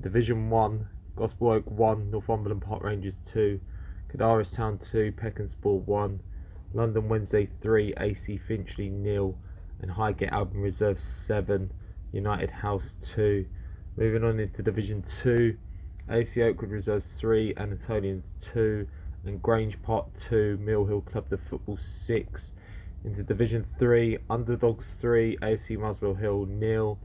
Division 1, Gospel Oak 1, Northumberland Park Rangers 2, Cadaris Town 2, Peckhamsport 1, London Wednesday 3, AC Finchley nil, and Highgate Albion Reserve 7, United House 2. Moving on into Division 2, AFC Oakwood Reserves 3, Anatolians 2, and Grange Park 2, Mill Hill Club the Football 6. Into Division 3, Underdogs 3, AFC Muswell Hill nil.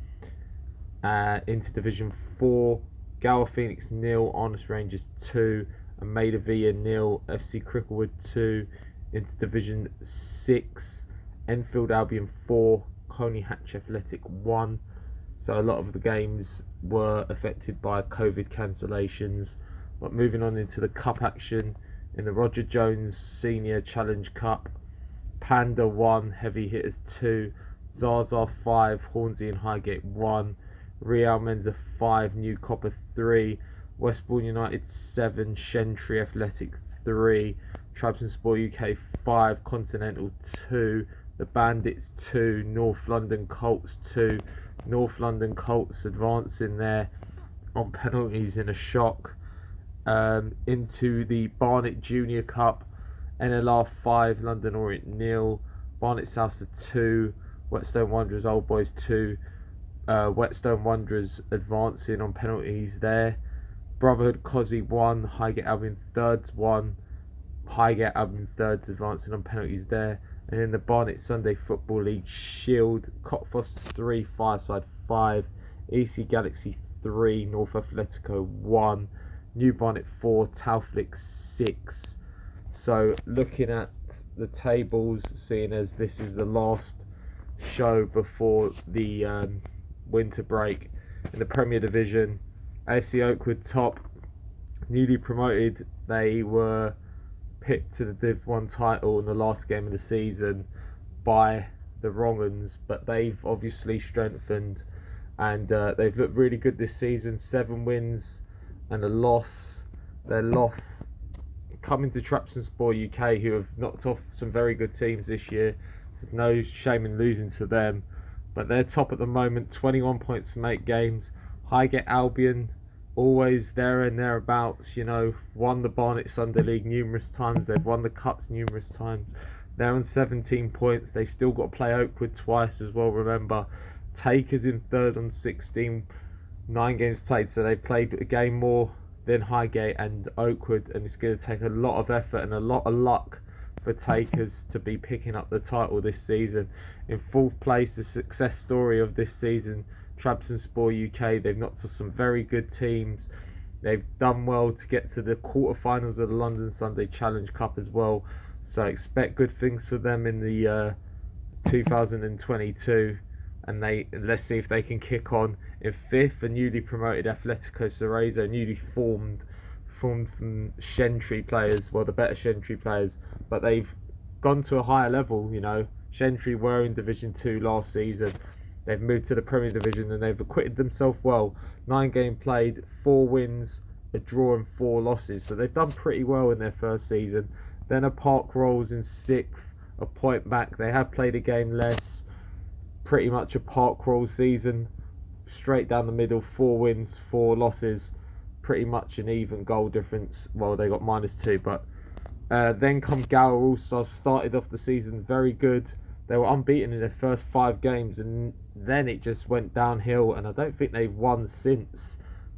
Uh, into Division 4, Gower Phoenix nil, Honest Rangers 2, and Maida Villa nil, FC Cricklewood 2. Into Division 6, Enfield Albion 4, Coney Hatch Athletic 1. So a lot of the games were affected by COVID cancellations. But moving on into the cup action in the Roger Jones Senior Challenge Cup, Panda 1, Heavy Hitters 2, Zaza 5, Hornsey and Highgate 1, Real Menza 5, New Copper 3, Westbourne United 7, Shentry Athletic 3, Tribes and Sport UK 5, Continental 2, the Bandits 2, North London Colts 2, North London Colts advancing there on penalties in a shock um, into the Barnet Junior Cup, NLR 5, London Orient nil, Barnet South 2, Whetstone Wanderers Old Boys 2, uh, Whetstone Wanderers advancing on penalties there. Brotherhood Cosy 1, Highgate Albion thirds 1, Highgate Albion thirds advancing on penalties there. And in the Barnet Sunday Football League Shield, Cockfosters 3, Fireside 5, EC Galaxy 3, North Athletico 1, New Barnet 4, Tauflik 6. So looking at the tables, seeing as this is the last show before the um, winter break in the Premier Division, AFC Oakwood top, newly promoted. They were picked to the Div 1 title in the last game of the season by the Wrong'uns, but they've obviously strengthened and uh, they've looked really good this season. Seven wins and a loss. Their loss coming to Trabzonspor UK, who have knocked off some very good teams this year. There's no shame in losing to them, but they're top at the moment, 21 points from eight games. Highgate Albion always there and thereabouts. You know, won the Barnet Sunday League numerous times. They've won the cups numerous times. They're on 17 points. They've still got to play Oakwood twice as well. Remember, Takers in third on 16, nine games played. So they've played a game more than Highgate and Oakwood, and it's going to take a lot of effort and a lot of luck for Takers to be picking up the title this season. In fourth place, the success story of this season Trabzonspor UK. They've knocked off some very good teams. They've done well to get to the quarterfinals of the London Sunday Challenge Cup as well. So expect good things for them in the uh, 2022. And they let's see if they can kick on in fifth. A newly promoted Atletico Cerezo, newly formed, formed from Shentry players. Well, the better Shentry players, but they've gone to a higher level. You know, Shentry were in Division Two last season They've moved to the Premier Division and they've acquitted themselves well. Nine game played, four wins, a draw, and four losses. So they've done pretty well in their first season. Then a Park Rolls in sixth, a point back. They have played a game less. Pretty much a Park roll season. Straight down the middle, four wins, four losses. Pretty much an even goal difference. Well, they got minus two, but uh, then come Gower All Stars. Started off the season very good they were unbeaten in their first five games, and then it just went downhill. And I don't think they've won since.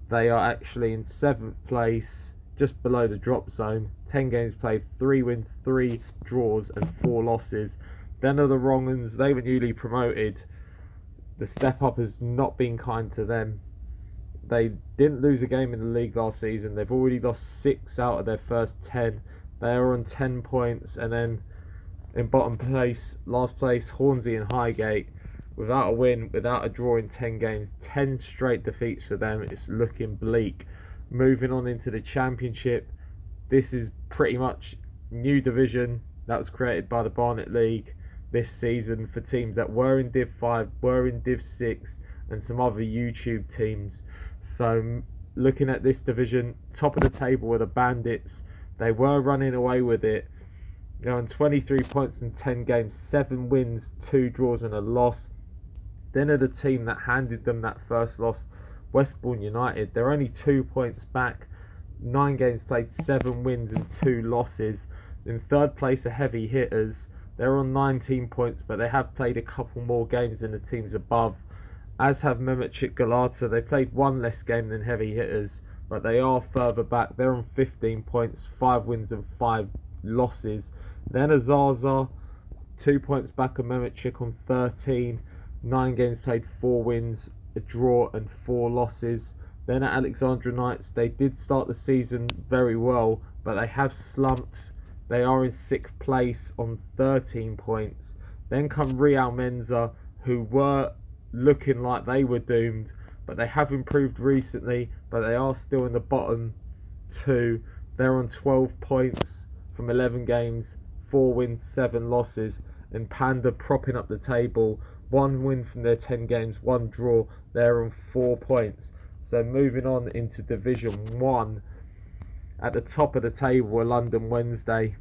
They are actually in seventh place, just below the drop zone. Ten games played, three wins, three draws, and four losses. Then are the Wrong'uns. They were newly promoted. The step up has not been kind to them. They didn't lose a game in the league last season. They've already lost six out of their first ten. They are on ten points, and then in bottom place, last place, Hornsey and Highgate. Without a win, without a draw in 10 games, 10 straight defeats for them. It's looking bleak. Moving on into the Championship, this is pretty much new division that was created by the Barnet League this season for teams that were in Div 5, were in Div 6, and some other YouTube teams. So, looking at this division, top of the table were the Bandits. They were running away with it. They're on 23 points in 10 games, 7 wins, 2 draws, and a loss. Then are the team that handed them that first loss, Westbourne United. They're only 2 points back, 9 games played, 7 wins, and 2 losses. In third place are Heavy Hitters. They're on 19 points, but they have played a couple more games than the teams above. As have Mehmetchik Galata. They played one less game than Heavy Hitters, but they are further back. They're on 15 points, 5 wins and 5 losses. Then Azaza, 2 points back of Mehmetchik on 13. 9 games played, 4 wins, a draw, and 4 losses. Then at Alexandra Knights, they did start the season very well, but they have slumped they are in sixth place on 13 points. Then come Real Menza, who were looking like they were doomed, but they have improved recently, but they are still in the bottom two. They're on 12 points from 11 games, 4 wins, 7 losses, and Panda propping up the table. One win from their 10 games, one draw. They're on 4 points. So moving on into Division 1. At the top of the table were London Wednesday.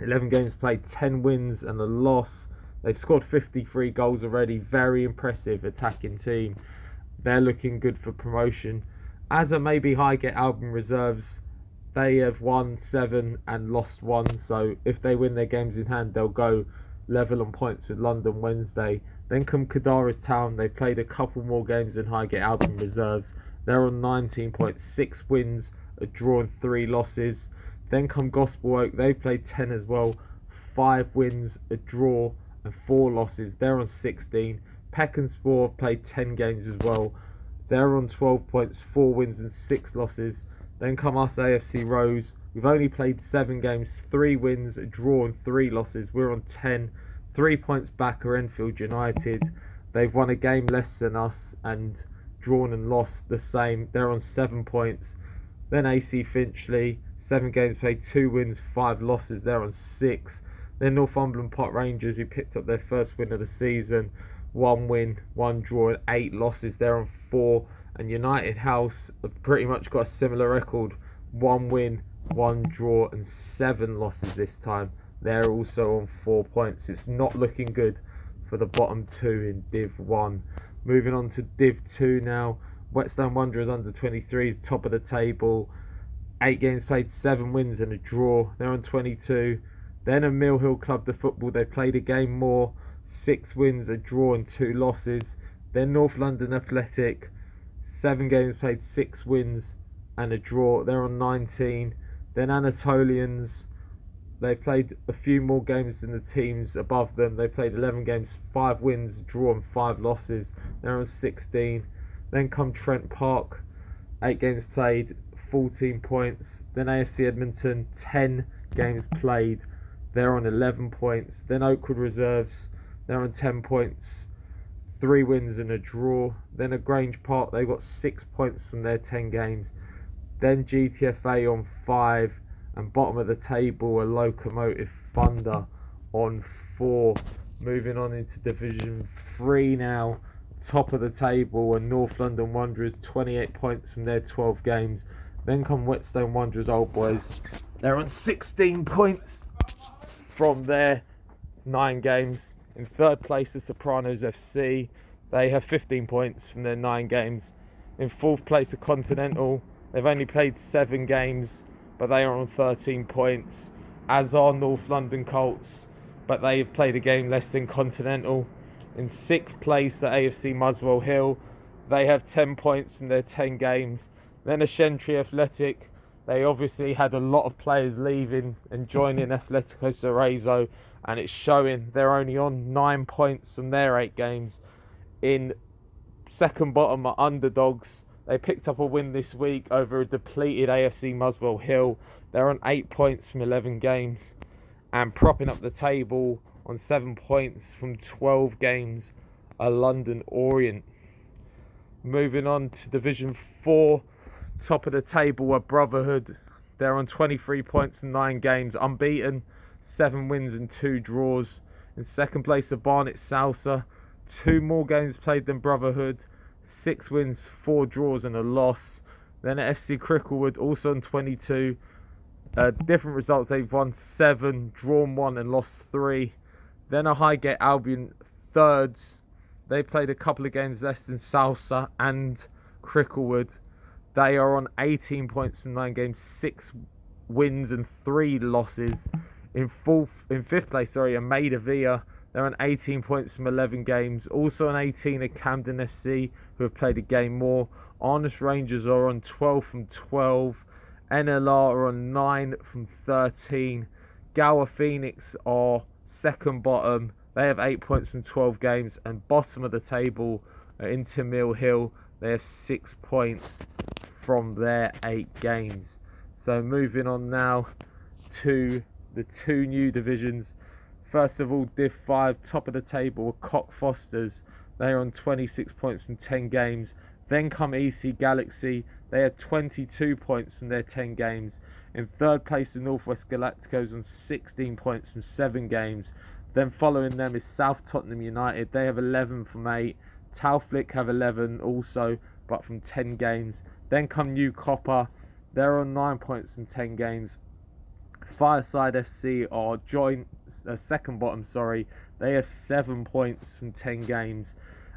11 games played, 10 wins and a loss. They've scored 53 goals already. Very impressive attacking team. They're looking good for promotion. As a maybe Highgate Albion reserves, they have won seven and lost one. So if they win their games in hand, they'll go level on points with London Wednesday. Then come Cadaris Town. They played a couple more games than Highgate Albion reserves. They're on 19 points, six wins, a draw and three losses. Then come Gospel Oak. They played 10 as well. Five wins, a draw, and four losses. They're on 16. Peckenspore played 10 games as well. They're on 12 points, four wins, and six losses. Then come us, AFC Rose. We've only played seven games, three wins, a draw, and three losses. We're on 10. Three points back are Enfield United. They've won a game less than us and drawn and lost the same. They're on seven points. Then AC Finchley, seven games played, two wins, five losses. They're on six. Then Northumberland Park Rangers, who picked up their first win of the season, one win, one draw, and eight losses. They're on four. And United House have pretty much got a similar record one win, one draw, and seven losses this time. They're also on four points. It's not looking good for the bottom two in Div 1. Moving on to Div 2 now. Whetstone Wanderers under 23, top of the table. Eight games played, seven wins and a draw. They're on 22. Then a Mill Hill Club, the football, they played a game more. Six wins, a draw, and two losses. Then North London Athletic, seven games played, six wins and a draw. They're on 19. Then Anatolians, they played a few more games than the teams above them. They played 11 games, five wins, draw, and five losses. They're on 16. Then come Trent Park, eight games played, 14 points. Then AFC Edmonton, 10 games played, they're on 11 points. Then Oakwood Reserves, they're on 10 points, three wins and a draw. Then at Grange Park, they got six points from their 10 games. Then GTFA on five, and bottom of the table, a Locomotive Thunder on four. Moving on into Division 3 now top of the table and North London Wanderers 28 points from their 12 games. Then come Whetstone Wanderers Old Boys. They're on 16 points from their 9 games. In third place is Sopranos FC. They have 15 points from their 9 games. In fourth place are Continental. They've only played 7 games, but they are on 13 points. As are North London Colts, but they have played a game less than Continental in sixth place at AFC Muswell Hill. They have 10 points from their 10 games. Then Ashentry Athletic. They obviously had a lot of players leaving and joining Atletico Cerezo, and it's showing they're only on nine points from their eight games. In second bottom are underdogs. They picked up a win this week over a depleted AFC Muswell Hill. They're on eight points from 11 games and propping up the table on seven points from 12 games a London Orient. Moving on to Division 4, Top of the table are Brotherhood. They're on 23 points in nine games, unbeaten, seven wins and two draws. In second place are Barnet Salsa, two more games played than Brotherhood, six wins, four draws, and a loss. Then at FC Cricklewood, also on 22. Uh, different results. They've won seven, drawn one, and lost three. Then a Highgate Albion thirds. They played a couple of games less than Salsa and Cricklewood. They are on 18 points from nine games, six wins and three losses. In fourth, in fifth place, sorry, a Maida Villa. They're on 18 points from 11 games. Also on 18 are Camden FC, who have played a game more. Honest Rangers are on 12 from 12. NLR are on 9 from 13. Gower Phoenix are second bottom. They have 8 points from 12 games. And bottom of the table are Inter Mill Hill. They have 6 points from their 8 games. So moving on now to the two new divisions. First of all, Div 5, top of the table, are Cockfosters. They are on 26 points from 10 games. Then come EC Galaxy. They have 22 points from their 10 games. In third place, the Northwest Galacticos on 16 points from 7 games. Then following them is South Tottenham United. They have 11 from 8. Tauflick have 11 also, but from 10 games. Then come New Copper. They're on 9 points from 10 games. Fireside FC are joint uh, second bottom, sorry. They have 7 points from 10 games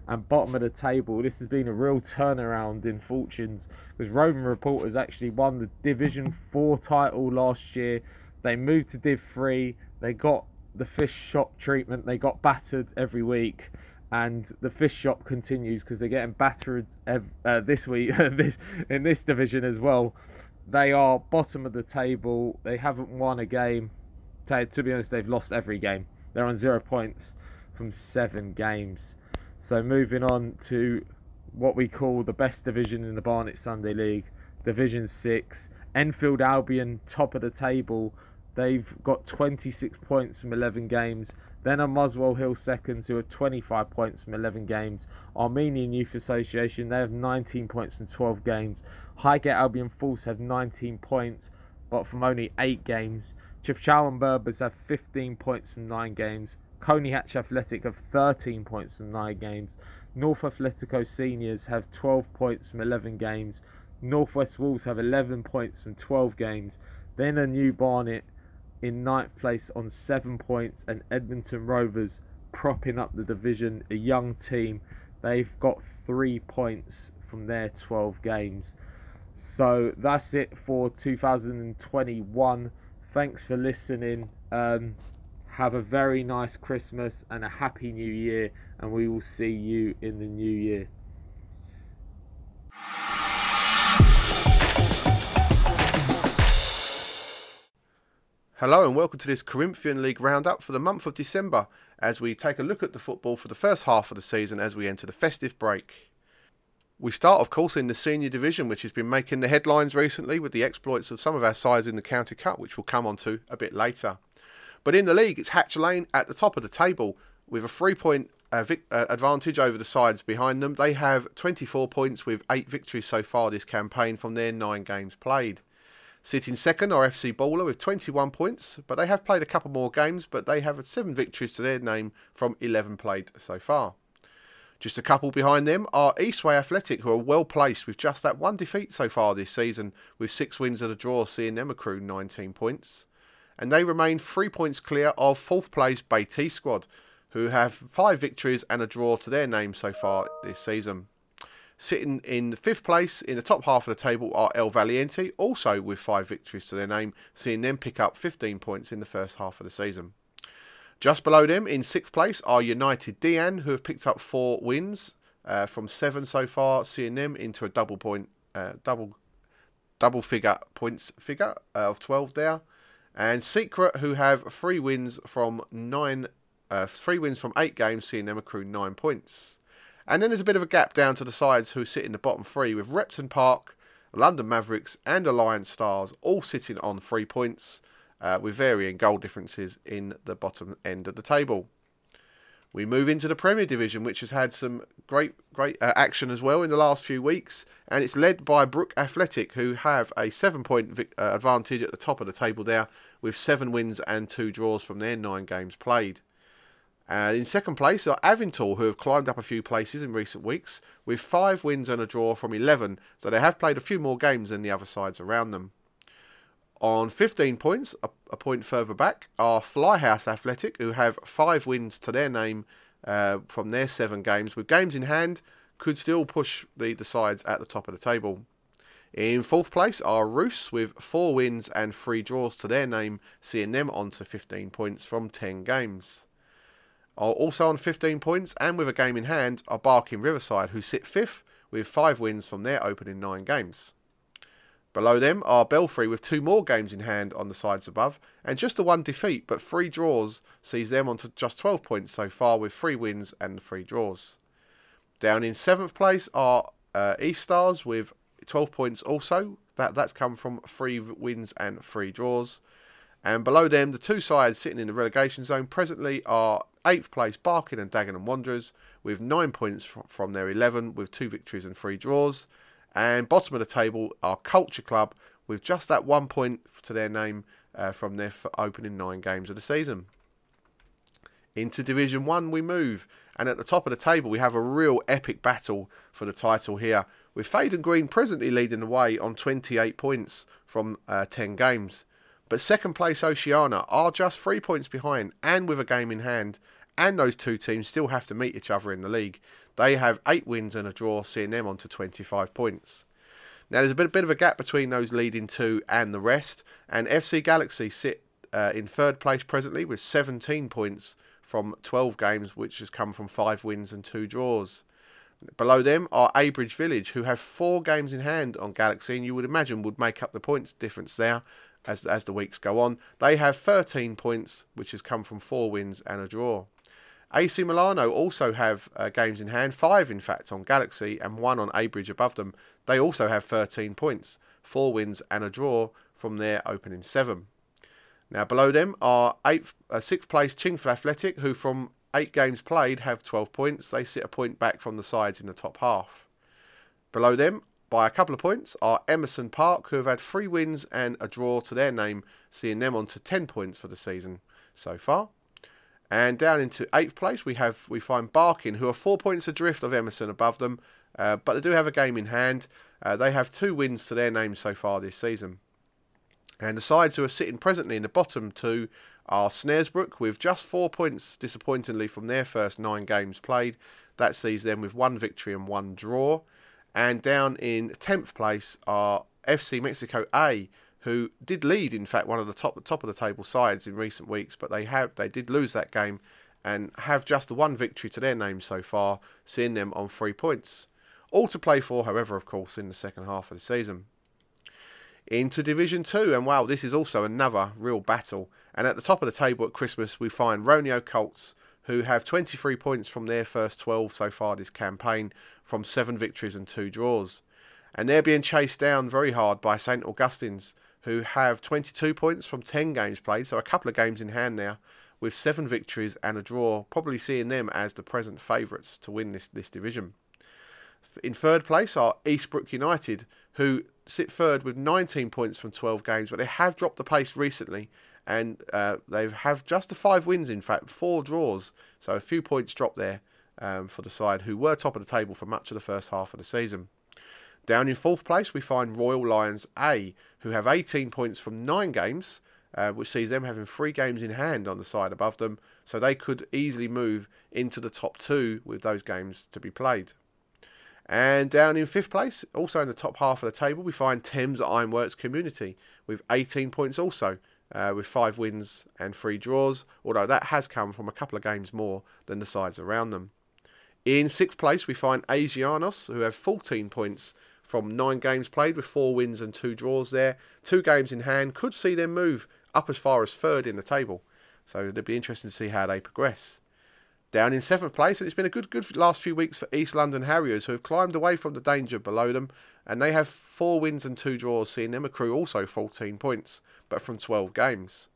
and bottom of the table. This has been a real turnaround in fortunes because Roman Reporters actually won the Division 4 title last year. They moved to Div 3. They got the fish shop treatment. They got battered every week. And the fish shop continues because they're getting battered uh, this week this, in this division as well. They are bottom of the table. They haven't won a game. To, to be honest, they've lost every game. They're on zero points from seven games. So moving on to what we call the best division in the Barnet Sunday League, Division 6. Enfield Albion, top of the table. They've got 26 points from 11 games. Then are Muswell Hill seconds, who are 25 points from 11 games. Armenian Youth Association, they have 19 points from 12 games. Highgate Albion Falls have 19 points, but from only 8 games. Chefchaouen Berbers have 15 points from 9 games. Coney Hatch Athletic have 13 points from 9 games. North Athletico Seniors have 12 points from 11 games. Northwest Wolves have 11 points from 12 games. Then a new Barnet in ninth place on 7 points. And Edmonton Rovers propping up the division, a young team. They've got 3 points from their 12 games. So that's it for 2021. Thanks for listening. Um, have a very nice Christmas and a happy new year, and we will see you in the new year. Hello and welcome to this Corinthian League roundup for the month of December as we take a look at the football for the first half of the season as we enter the festive break. We start, of course, in the senior division, which has been making the headlines recently with the exploits of some of our sides in the County Cup, which we'll come on to a bit later. But in the league, it's Hatch Lane at the top of the table with a three point uh, uh, advantage over the sides behind them. They have 24 points with eight victories so far this campaign from their nine games played. Sitting second are FC Baller with 21 points, but they have played a couple more games, but they have seven victories to their name from 11 played so far. Just a couple behind them are Eastway Athletic, who are well placed with just that one defeat so far this season, with six wins and a draw, seeing them accrue 19 points and they remain three points clear of fourth place Beatty squad, who have five victories and a draw to their name so far this season. Sitting in fifth place in the top half of the table are El Valiente, also with five victories to their name, seeing them pick up 15 points in the first half of the season. Just below them, in sixth place, are United Dian, who have picked up four wins uh, from seven so far, seeing them into a double point, uh, double, double figure points figure uh, of 12 there. And Secret, who have three wins from nine, uh, three wins from eight games, seeing them accrue nine points. And then there's a bit of a gap down to the sides who sit in the bottom three, with Repton Park, London Mavericks, and Alliance Stars all sitting on three points, uh, with varying goal differences in the bottom end of the table. We move into the Premier Division, which has had some great, great uh, action as well in the last few weeks, and it's led by Brook Athletic, who have a seven-point uh, advantage at the top of the table there, with seven wins and two draws from their nine games played. Uh, in second place are Avintor, who have climbed up a few places in recent weeks, with five wins and a draw from 11, so they have played a few more games than the other sides around them. On 15 points, a, a point further back, are Flyhouse Athletic, who have five wins to their name uh, from their seven games. With games in hand, could still push the, the sides at the top of the table. In fourth place are Roos with four wins and three draws to their name, seeing them on to 15 points from 10 games. Also on 15 points and with a game in hand are Barking Riverside, who sit fifth with five wins from their opening nine games. Below them are Belfry with two more games in hand on the sides above, and just the one defeat, but three draws sees them on to just 12 points so far with three wins and three draws. Down in seventh place are uh, East Stars with 12 points also. That, that's come from three wins and three draws. And below them, the two sides sitting in the relegation zone presently are 8th place Barking and Dagenham Wanderers with 9 points from their 11 with 2 victories and 3 draws. And bottom of the table are Culture Club with just that one point to their name uh, from their opening nine games of the season. Into Division 1 we move, and at the top of the table we have a real epic battle for the title here, with Faden Green presently leading the way on 28 points from uh, 10 games. But second place Oceania are just three points behind and with a game in hand, and those two teams still have to meet each other in the league. They have eight wins and a draw, seeing them on to 25 points. Now, there's a bit, bit of a gap between those leading two and the rest, and FC Galaxy sit uh, in third place presently with 17 points from 12 games, which has come from five wins and two draws. Below them are Abridge Village, who have four games in hand on Galaxy, and you would imagine would make up the points difference there as, as the weeks go on. They have 13 points, which has come from four wins and a draw. AC Milano also have uh, games in hand, five in fact on Galaxy and one on Abridge above them. They also have 13 points, four wins and a draw from their opening seven. Now below them are eighth, uh, sixth place Chingford Athletic, who from eight games played have 12 points. They sit a point back from the sides in the top half. Below them, by a couple of points, are Emerson Park, who have had three wins and a draw to their name, seeing them on to 10 points for the season so far. And down into eighth place, we have we find Barking, who are four points adrift of Emerson above them, uh, but they do have a game in hand. Uh, they have two wins to their name so far this season. And the sides who are sitting presently in the bottom two are Snaresbrook with just four points, disappointingly, from their first nine games played. That sees them with one victory and one draw. And down in 10th place are FC Mexico A, who did lead, in fact, one of the top top of the table sides in recent weeks, but they have they did lose that game and have just one victory to their name so far, seeing them on three points. All to play for, however, of course, in the second half of the season. Into Division 2, and wow, this is also another real battle. And at the top of the table at Christmas, we find Roneo Colts, who have 23 points from their first 12 so far this campaign, from seven victories and two draws. And they're being chased down very hard by St Augustine's, who have 22 points from 10 games played, so a couple of games in hand now, with seven victories and a draw, probably seeing them as the present favourites to win this, this division. In third place are Eastbrook United, who sit third with 19 points from 12 games, but they have dropped the pace recently and uh, they have just the five wins, in fact, four draws, so a few points dropped there um, for the side who were top of the table for much of the first half of the season. Down in fourth place, we find Royal Lions A, who have 18 points from nine games, uh, which sees them having three games in hand on the side above them, so they could easily move into the top two with those games to be played. And down in fifth place, also in the top half of the table, we find Thames Ironworks Community with 18 points also, uh, with five wins and three draws, although that has come from a couple of games more than the sides around them. In sixth place, we find Asianos, who have 14 points from nine games played with four wins and two draws there. Two games in hand could see them move up as far as third in the table. So it'd be interesting to see how they progress. Down in seventh place, and it's been a good, good last few weeks for East London Harriers, who have climbed away from the danger below them, and they have four wins and two draws, seeing them accrue also 14 points, but from 12 games.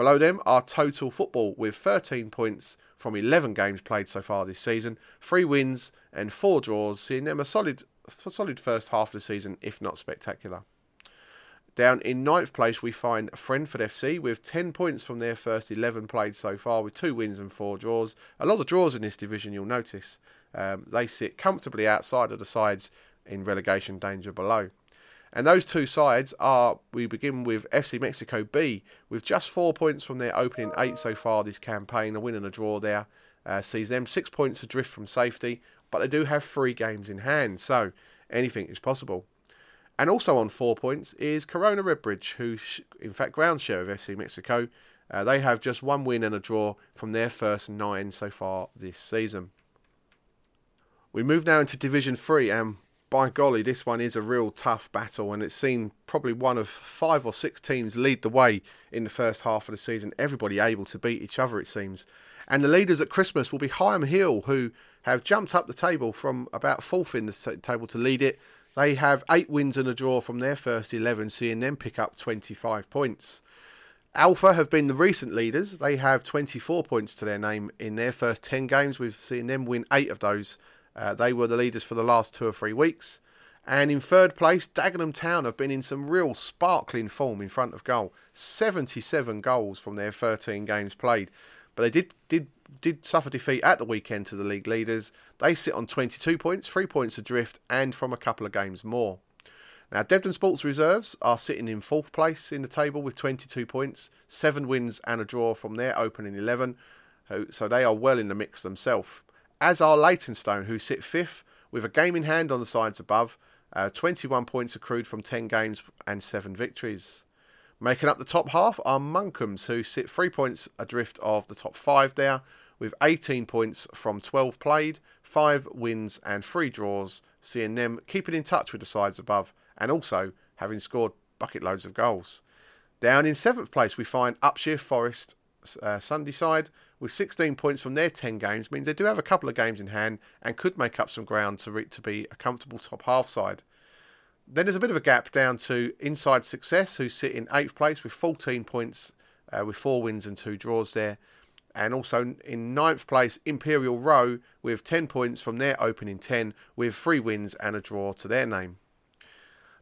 Below them are Total Football with 13 points from 11 games played so far this season, three wins and four draws, seeing them a solid, solid first half of the season, if not spectacular. Down in ninth place, we find Friendford FC with 10 points from their first 11 played so far, with two wins and four draws. A lot of draws in this division, you'll notice. Um, they sit comfortably outside of the sides in relegation danger below. And those two sides are, we begin with FC Mexico B, with just four points from their opening eight so far this campaign. A win and a draw there uh, sees them six points adrift from safety, but they do have three games in hand, so anything is possible. And also on four points is Corona Redbridge, who, in fact, ground share of FC Mexico. Uh, they have just one win and a draw from their first nine so far this season. We move now into Division 3, and by golly, this one is a real tough battle, and it's seen probably one of five or six teams lead the way in the first half of the season. Everybody able to beat each other, it seems. And the leaders at Christmas will be Higham Hill, who have jumped up the table from about fourth in the table to lead it they have eight wins and a draw from their first 11, seeing them pick up 25 points. Alpha have been the recent leaders. They have 24 points to their name in their first 10 games. We've seen them win eight of those. Uh, they were the leaders for the last two or three weeks. And in third place, Dagenham Town have been in some real sparkling form in front of goal. 77 goals from their 13 games played. But they did did did suffer defeat at the weekend to the league leaders. They sit on 22 points, three points adrift, and from a couple of games more. Now, Debden Sports Reserves are sitting in fourth place in the table with 22 points, seven wins and a draw from their opening 11, so they are well in the mix themselves. As are Leytonstone, who sit fifth with a game in hand on the sides above, uh, 21 points accrued from 10 games and seven victories. Making up the top half are Monkham's, who sit three points adrift of the top five there, with 18 points from 12 played, 5 wins and 3 draws, seeing them keeping in touch with the sides above and also having scored bucket loads of goals. Down in 7th place, we find Upshire Forest uh, Sundyside with 16 points from their 10 games, means they do have a couple of games in hand and could make up some ground to, re- to be a comfortable top half side. Then there's a bit of a gap down to Inside Success, who sit in 8th place with 14 points, uh, with 4 wins and 2 draws there and also in ninth place Imperial Row with 10 points from their opening 10 with three wins and a draw to their name.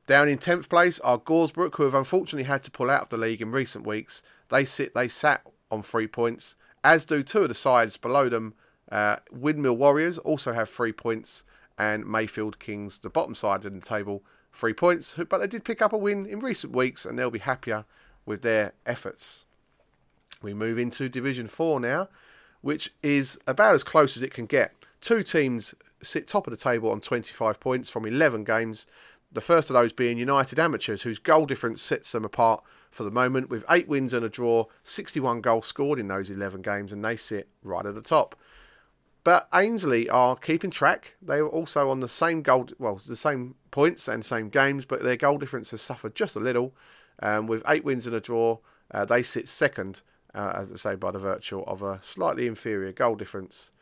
Down in 10th place are Goresbrook who have unfortunately had to pull out of the league in recent weeks. They sit they sat on 3 points as do two of the sides below them. Uh, Windmill Warriors also have 3 points and Mayfield Kings the bottom side of the table 3 points but they did pick up a win in recent weeks and they'll be happier with their efforts. We move into Division 4 now, which is about as close as it can get. Two teams sit top of the table on 25 points from 11 games. The first of those being United Amateurs, whose goal difference sets them apart for the moment, with eight wins and a draw, 61 goals scored in those 11 games, and they sit right at the top. But Ainsley are keeping track. They are also on the same goal, well, the same points and same games, but their goal difference has suffered just a little. Um, with eight wins and a draw, uh, they sit second uh, as I say, by the virtue of a slightly inferior goal difference.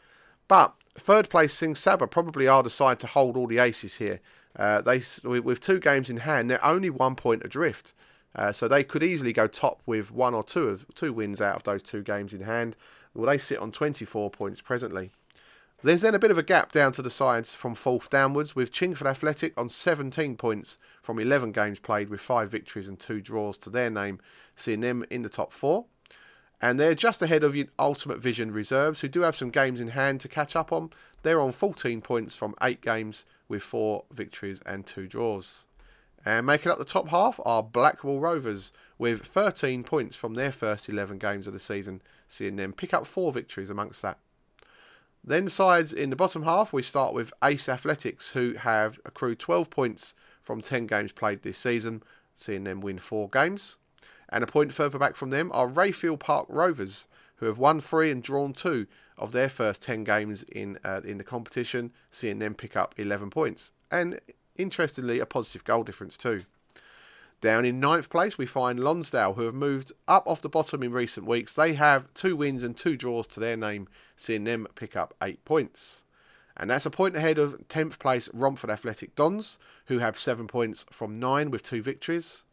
But third place Sing Saba probably are the side to hold all the aces here. Uh, they with two games in hand, they're only one point adrift, uh, so they could easily go top with one or two of two wins out of those two games in hand. Well, they sit on 24 points presently. There's then a bit of a gap down to the sides from fourth downwards, with Chingford Athletic on 17 points from 11 games played, with five victories and two draws to their name, seeing them in the top four and they're just ahead of Ultimate Vision reserves, who do have some games in hand to catch up on. They're on 14 points from eight games with four victories and two draws. And making up the top half are Blackwall Rovers with 13 points from their first 11 games of the season, seeing them pick up four victories amongst that. Then the sides in the bottom half, we start with Ace Athletics, who have accrued 12 points from 10 games played this season, seeing them win four games. And a point further back from them are Rayfield Park Rovers, who have won three and drawn two of their first 10 games in uh, in the competition, seeing them pick up 11 points. And interestingly, a positive goal difference too. Down in ninth place, we find Lonsdale, who have moved up off the bottom in recent weeks. They have two wins and two draws to their name, seeing them pick up eight points. And that's a point ahead of 10th place Romford Athletic Dons, who have seven points from nine with two victories.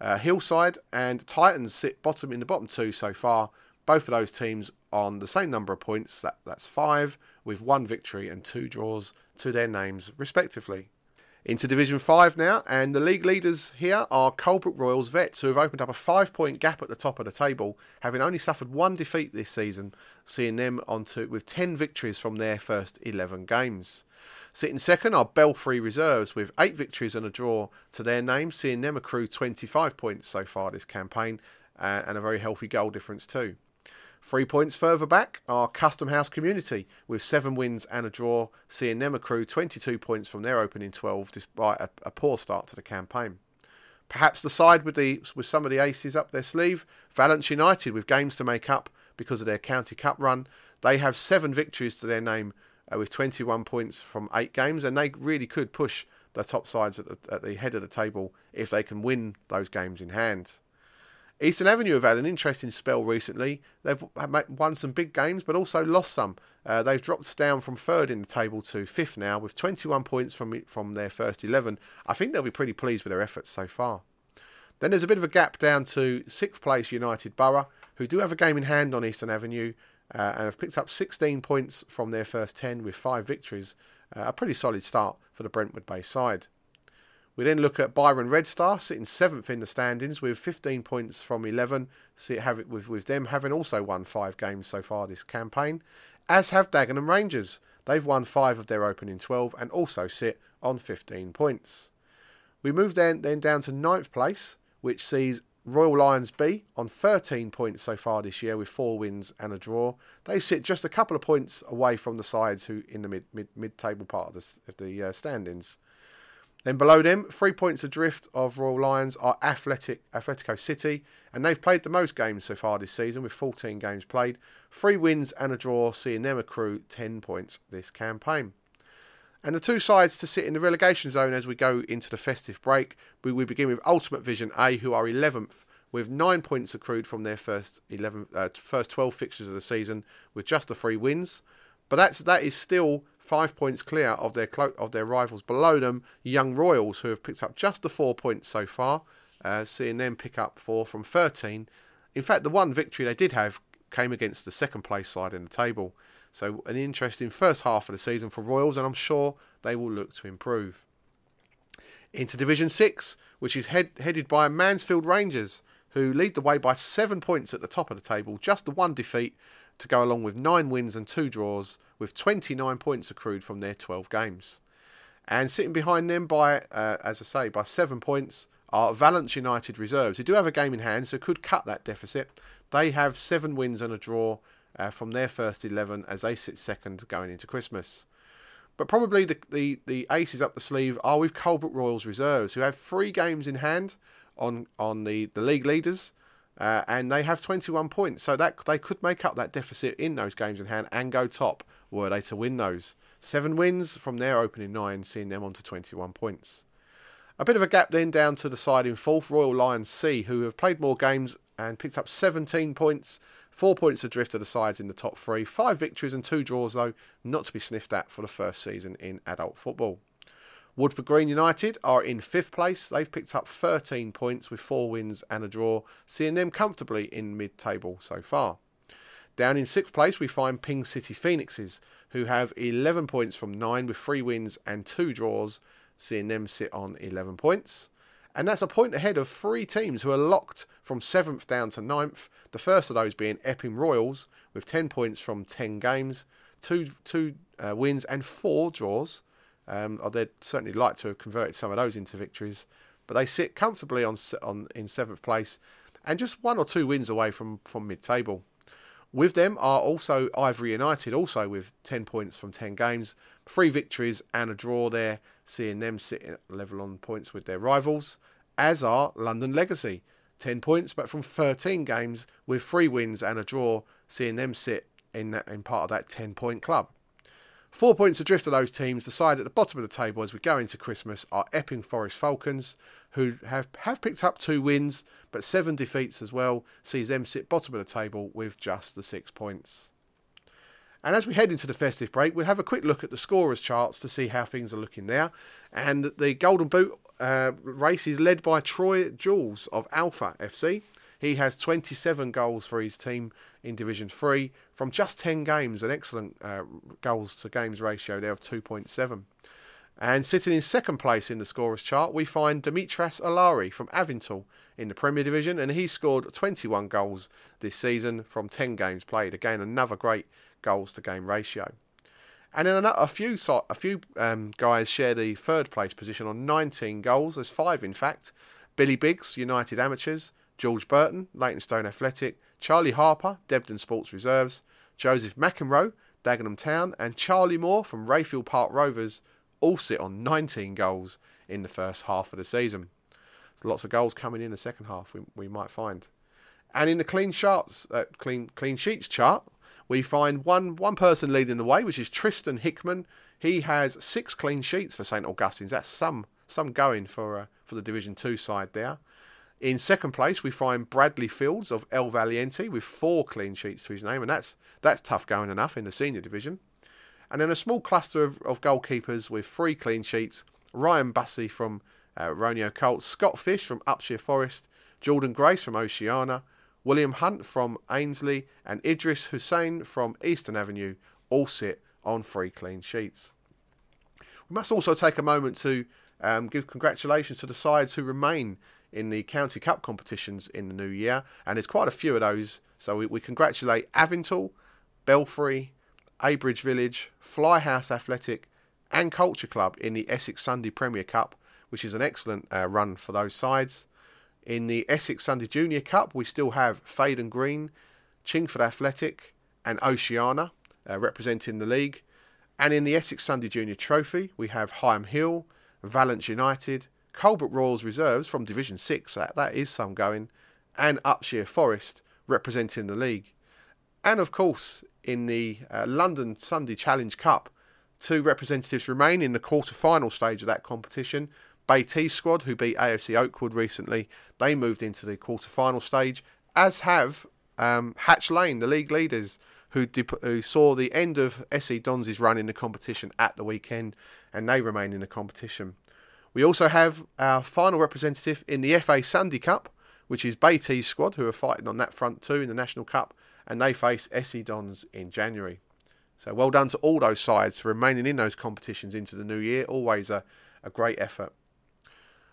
Uh, Hillside and Titans sit bottom in the bottom two so far. Both of those teams on the same number of points. That, that's five, with one victory and two draws to their names, respectively. Into Division 5 now, and the league leaders here are Colebrook Royals Vets, who have opened up a five point gap at the top of the table, having only suffered one defeat this season, seeing them onto with 10 victories from their first 11 games. Sitting second are Belfry Reserves with 8 victories and a draw to their name, seeing them accrue 25 points so far this campaign, uh, and a very healthy goal difference too. Three points further back are Custom House Community with seven wins and a draw, seeing them accrue 22 points from their opening 12 despite a, a poor start to the campaign. Perhaps the side with the with some of the aces up their sleeve, Valence United with games to make up because of their County Cup run. They have seven victories to their name uh, with 21 points from eight games, and they really could push the top sides at the, at the head of the table if they can win those games in hand. Eastern Avenue have had an interesting spell recently. They've won some big games, but also lost some. Uh, they've dropped down from third in the table to fifth now, with 21 points from from their first 11. I think they'll be pretty pleased with their efforts so far. Then there's a bit of a gap down to sixth place United Borough, who do have a game in hand on Eastern Avenue uh, and have picked up 16 points from their first 10 with five victories. Uh, a pretty solid start for the Brentwood Bay side. We then look at Byron Red Star sitting seventh in the standings with 15 points from 11. See have it with, with them having also won five games so far this campaign, as have Dagenham Rangers. They've won five of their opening 12 and also sit on 15 points. We move then then down to ninth place, which sees Royal Lions B on 13 points so far this year with four wins and a draw. They sit just a couple of points away from the sides who in the mid mid, mid table part of the, of the uh, standings. Then below them, three points adrift of Royal Lions are Athletic Atletico City, and they've played the most games so far this season with 14 games played, three wins and a draw, seeing them accrue 10 points this campaign. And the two sides to sit in the relegation zone as we go into the festive break, we, we begin with Ultimate Vision A, who are 11th with nine points accrued from their first 11, uh, first 12 fixtures of the season, with just the three wins. But that's that is still five points clear of their clo- of their rivals below them, Young Royals, who have picked up just the four points so far, uh, seeing them pick up four from 13. In fact, the one victory they did have came against the second place side in the table. So an interesting first half of the season for Royals, and I'm sure they will look to improve. Into Division 6, which is head, headed by Mansfield Rangers, who lead the way by seven points at the top of the table, just the one defeat to go along with nine wins and two draws, with 29 points accrued from their 12 games. And sitting behind them by, uh, as I say, by seven points are Valence United reserves, who do have a game in hand, so could cut that deficit. They have seven wins and a draw uh, from their first 11 as they sit second going into Christmas. But probably the, the, the aces up the sleeve are with Colebrook Royals reserves, who have three games in hand on on the, the league leaders uh, and they have 21 points, so that they could make up that deficit in those games in hand and go top were they to win those. Seven wins from their opening nine, seeing them on to 21 points. A bit of a gap then down to the side in fourth, Royal Lions C, who have played more games and picked up 17 points, four points adrift of the sides in the top three, five victories and two draws though, not to be sniffed at for the first season in adult football. Woodford Green United are in fifth place. They've picked up 13 points with four wins and a draw, seeing them comfortably in mid table so far. Down in sixth place, we find Ping City Phoenixes, who have 11 points from nine with three wins and two draws, seeing them sit on 11 points. And that's a point ahead of three teams who are locked from seventh down to ninth. The first of those being Epping Royals, with 10 points from 10 games, two, two uh, wins and four draws. Um, they'd certainly like to have converted some of those into victories, but they sit comfortably on on in seventh place, and just one or two wins away from from mid-table. With them are also Ivory United, also with 10 points from 10 games, three victories and a draw there, seeing them sit level on points with their rivals, as are London Legacy, 10 points but from 13 games with three wins and a draw, seeing them sit in, that, in part of that 10 point club. Four points adrift of those teams, the side at the bottom of the table as we go into Christmas are Epping Forest Falcons, who have, have picked up two wins, but seven defeats as well, sees them sit bottom of the table with just the six points. And as we head into the festive break, we'll have a quick look at the scorers charts to see how things are looking there. And the Golden Boot uh, race is led by Troy Jules of Alpha FC. He has 27 goals for his team in Division 3 from just 10 games, an excellent uh, goals to games ratio there of 2.7. And sitting in second place in the scorers chart, we find Dimitras Alari from Avintal in the Premier Division, and he scored 21 goals this season from 10 games played. Again, another great goals to game ratio. And then a few a few um, guys share the third place position on 19 goals. There's five, in fact. Billy Biggs, United Amateurs, George Burton, Leytonstone Athletic, Charlie Harper, Debden Sports Reserves, Joseph McEnroe, Dagenham Town, and Charlie Moore from Rayfield Park Rovers all sit on 19 goals in the first half of the season. There's lots of goals coming in the second half, we, we might find. And in the clean charts, uh, clean clean sheets chart, we find one one person leading the way, which is Tristan Hickman. He has six clean sheets for St Augustine's. That's some some going for uh, for the Division Two side there. In second place, we find Bradley Fields of El Valiente with four clean sheets to his name, and that's that's tough going enough in the senior division. And then a small cluster of, of goalkeepers with three clean sheets: Ryan Bussey from uh, Ronio Colts, Scott Fish from Upshire Forest, Jordan Grace from Oceana, William Hunt from Ainsley, and Idris Hussein from Eastern Avenue all sit on three clean sheets. We must also take a moment to um, give congratulations to the sides who remain in the County Cup competitions in the new year, and there's quite a few of those. So we, we congratulate Avintal, Belfry, Abridge Village, Flyhouse Athletic, and Culture Club in the Essex Sunday Premier Cup, which is an excellent uh, run for those sides. In the Essex Sunday Junior Cup, we still have Faden Green, Chingford Athletic, and Oceana uh, representing the league. And in the Essex Sunday Junior Trophy, we have Higham Hill, Valence United, Colbert Royals Reserves from Division 6, that, that is some going, and Upshire Forest representing the league. And of course, in the uh, London Sunday Challenge Cup, two representatives remain in the quarter final stage of that competition Bay T squad, who beat AFC Oakwood recently, they moved into the quarter-final stage, as have um, Hatch Lane, the league leaders, who, who saw the end of SE Dons' run in the competition at the weekend, and they remain in the competition. We also have our final representative in the FA Sunday Cup, which is T squad, who are fighting on that front too in the National Cup, and they face SE Dons in January. So well done to all those sides for remaining in those competitions into the new year. Always a, a great effort.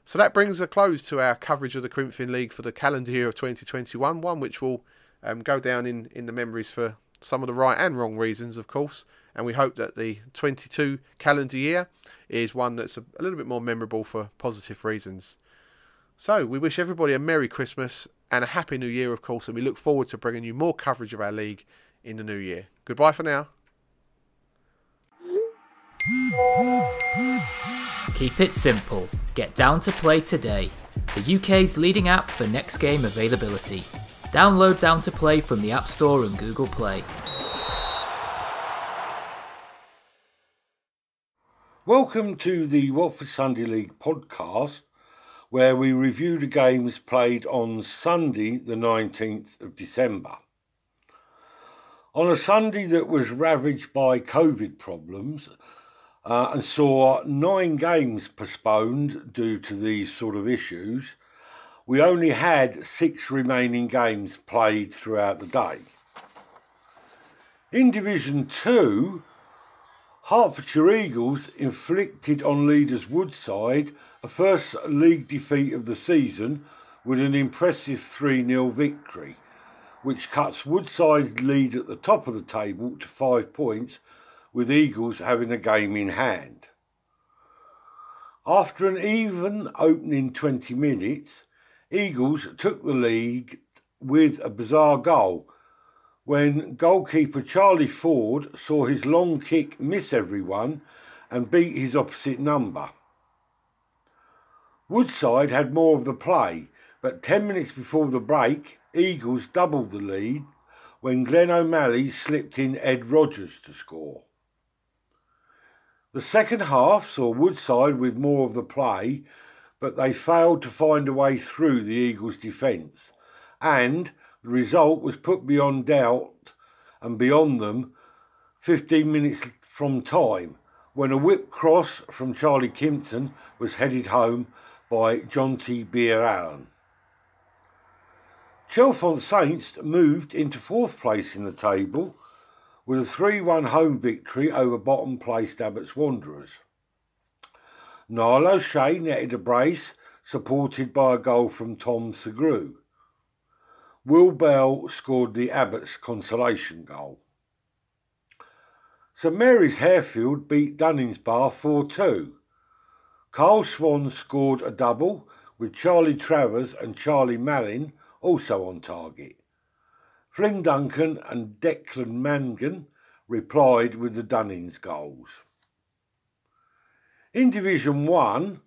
So that brings a close to our coverage of the Corinthian League for the calendar year of 2021, one which will um, go down in, in the memories for some of the right and wrong reasons, of course. And we hope that the 22 calendar year is one that's a, a little bit more memorable for positive reasons. So we wish everybody a Merry Christmas and a Happy New Year, of course, and we look forward to bringing you more coverage of our league in the new year. Goodbye for now. Keep it simple. Get down to play today. The UK's leading app for next game availability. Download Down to Play from the App Store and Google Play. Welcome to the Watford Sunday League podcast, where we review the games played on Sunday, the 19th of December. On a Sunday that was ravaged by COVID problems, uh, and saw nine games postponed due to these sort of issues. We only had six remaining games played throughout the day. In Division 2, Hertfordshire Eagles inflicted on leaders Woodside a first league defeat of the season with an impressive 3 0 victory, which cuts Woodside's lead at the top of the table to five points with Eagles having a game in hand. After an even opening 20 minutes, Eagles took the lead with a bizarre goal when goalkeeper Charlie Ford saw his long kick miss everyone and beat his opposite number. Woodside had more of the play, but 10 minutes before the break, Eagles doubled the lead when Glenn O'Malley slipped in Ed Rogers to score. The second half saw Woodside with more of the play, but they failed to find a way through the Eagles' defence, and the result was put beyond doubt and beyond them 15 minutes from time when a whip cross from Charlie Kimpton was headed home by Jonty Beer Allen. Chalfont Saints moved into fourth place in the table with a 3 1 home victory over bottom placed Abbots Wanderers. Niall O'Shea netted a brace supported by a goal from Tom Sugrue. Will Bell scored the Abbots consolation goal. St Mary's Harefield beat Dunningsbar 4 2. Carl Swan scored a double with Charlie Travers and Charlie Mallin also on target. Flynn Duncan and Declan Mangan replied with the Dunnings goals. In Division 1,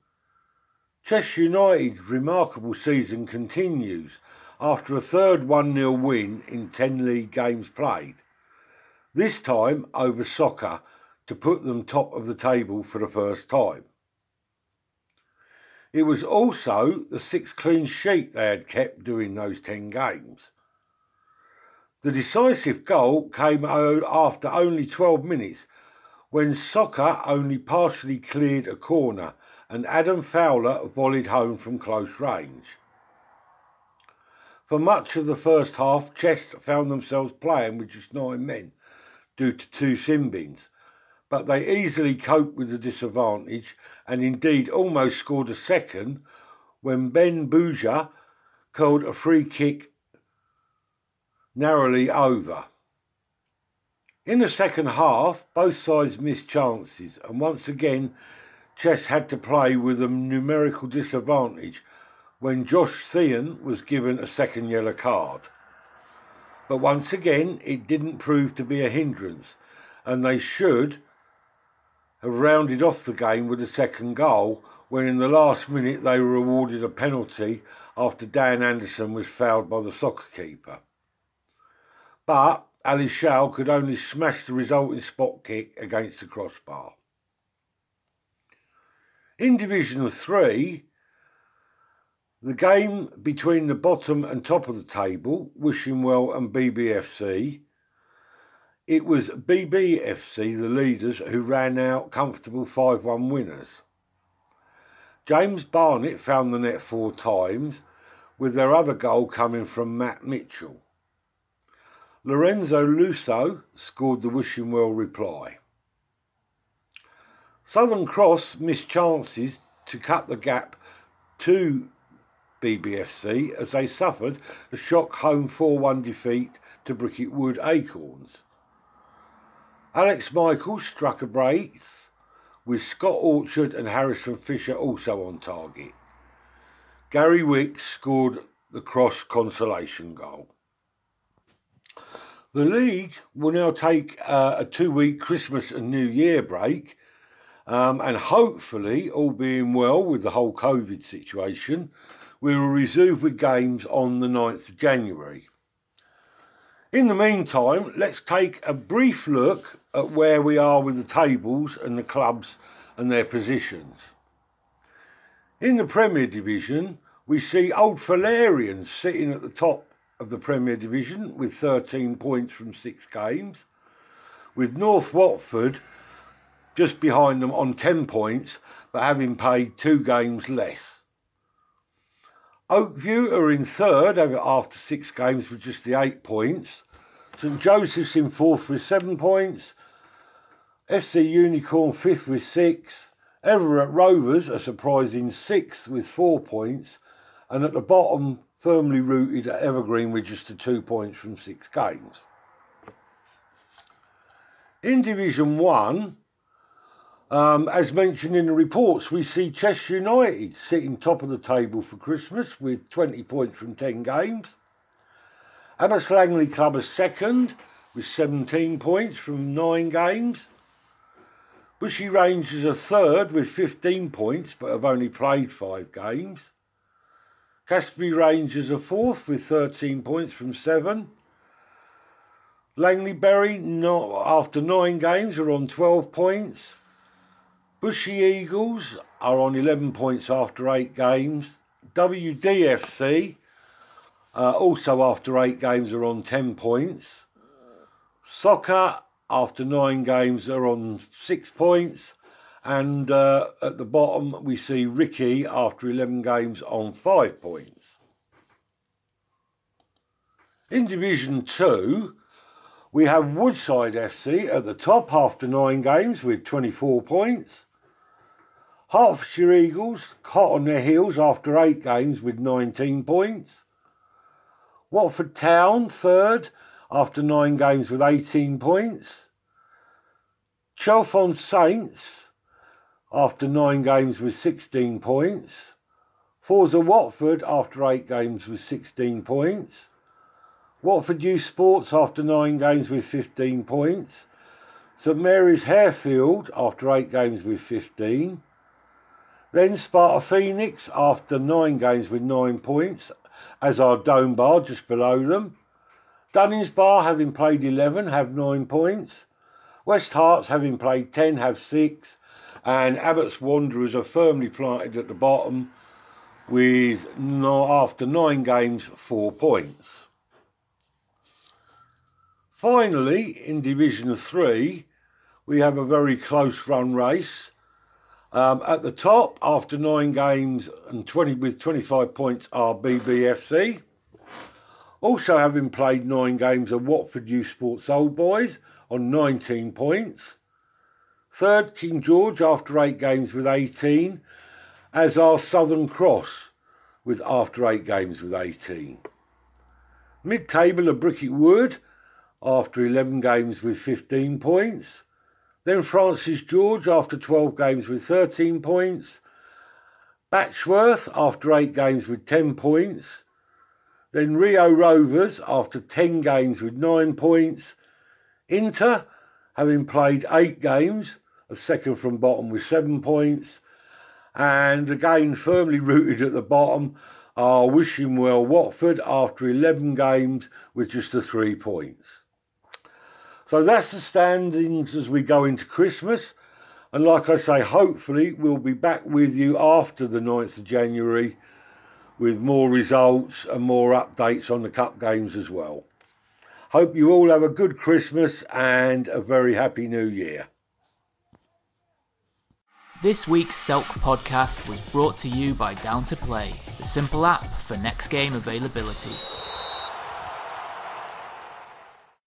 Chester United's remarkable season continues after a third 1 0 win in 10 league games played, this time over soccer to put them top of the table for the first time. It was also the sixth clean sheet they had kept during those 10 games. The decisive goal came after only 12 minutes when Soccer only partially cleared a corner and Adam Fowler volleyed home from close range. For much of the first half, Chest found themselves playing with just nine men due to two sin bins, but they easily coped with the disadvantage and indeed almost scored a second when Ben Bouja called a free kick narrowly over. In the second half, both sides missed chances, and once again, Chess had to play with a numerical disadvantage when Josh Thean was given a second yellow card. But once again, it didn't prove to be a hindrance, and they should have rounded off the game with a second goal when in the last minute they were awarded a penalty after Dan Anderson was fouled by the soccer keeper. But Ali Shaw could only smash the resulting spot kick against the crossbar. In Division 3, the game between the bottom and top of the table, Wishing Well and BBFC, it was BBFC, the leaders, who ran out comfortable 5 1 winners. James Barnett found the net four times, with their other goal coming from Matt Mitchell. Lorenzo Luso scored the wishing well reply. Southern Cross missed chances to cut the gap to BBFC as they suffered a shock home 4 1 defeat to Bricket Wood Acorns. Alex Michaels struck a brace, with Scott Orchard and Harrison Fisher also on target. Gary Wicks scored the cross consolation goal. The league will now take uh, a two week Christmas and New Year break, um, and hopefully, all being well with the whole COVID situation, we will resume with games on the 9th of January. In the meantime, let's take a brief look at where we are with the tables and the clubs and their positions. In the Premier Division, we see Old Fullerians sitting at the top of the Premier Division with 13 points from six games, with North Watford just behind them on 10 points but having played two games less. Oakview are in third after six games with just the eight points. St Joseph's in fourth with seven points. SC Unicorn fifth with six. Everett Rovers a surprising sixth with four points. And at the bottom, firmly rooted at Evergreen with just the two points from six games. In Division 1, um, as mentioned in the reports, we see Chester United sitting top of the table for Christmas with 20 points from 10 games. Abbots Langley Club is second with 17 points from 9 games. Bushey Rangers are third with 15 points but have only played 5 games. Casby Rangers are fourth with 13 points from 7. Langleybury, not, after 9 games, are on 12 points. Bushey Eagles are on 11 points after eight games. WDFC, uh, also after eight games, are on 10 points. Soccer, after nine games, are on six points. And uh, at the bottom, we see Ricky after 11 games on five points. In Division 2, we have Woodside FC at the top after nine games with 24 points. Hertfordshire Eagles caught on their heels after eight games with 19 points. Watford Town third after nine games with 18 points. Chalfont Saints after nine games with 16 points. Forza Watford after eight games with 16 points. Watford Youth Sports after nine games with 15 points. St Mary's Harefield after eight games with 15. Then Sparta Phoenix after nine games with nine points, as are Dome Bar just below them. Dunnings Bar, having played 11, have nine points. West Herts, having played 10, have six. And Abbott's Wanderers are firmly planted at the bottom with, after nine games, four points. Finally, in Division 3, we have a very close run race. Um, at the top, after nine games and 20 with 25 points, are BBFC. Also having played nine games are Watford Youth Sports Old Boys on 19 points. Third, King George after eight games with 18, as are Southern Cross with after eight games with 18. Mid-table are Bricket Wood after 11 games with 15 points. Then Francis George after 12 games with 13 points. Batchworth after 8 games with 10 points. Then Rio Rovers after 10 games with 9 points. Inter having played 8 games, a second from bottom with 7 points. And again, firmly rooted at the bottom are Wishing Well Watford after 11 games with just the 3 points. So that's the standings as we go into Christmas. And like I say, hopefully we'll be back with you after the 9th of January with more results and more updates on the Cup games as well. Hope you all have a good Christmas and a very happy New Year. This week's Selk podcast was brought to you by Down to Play, the simple app for next game availability.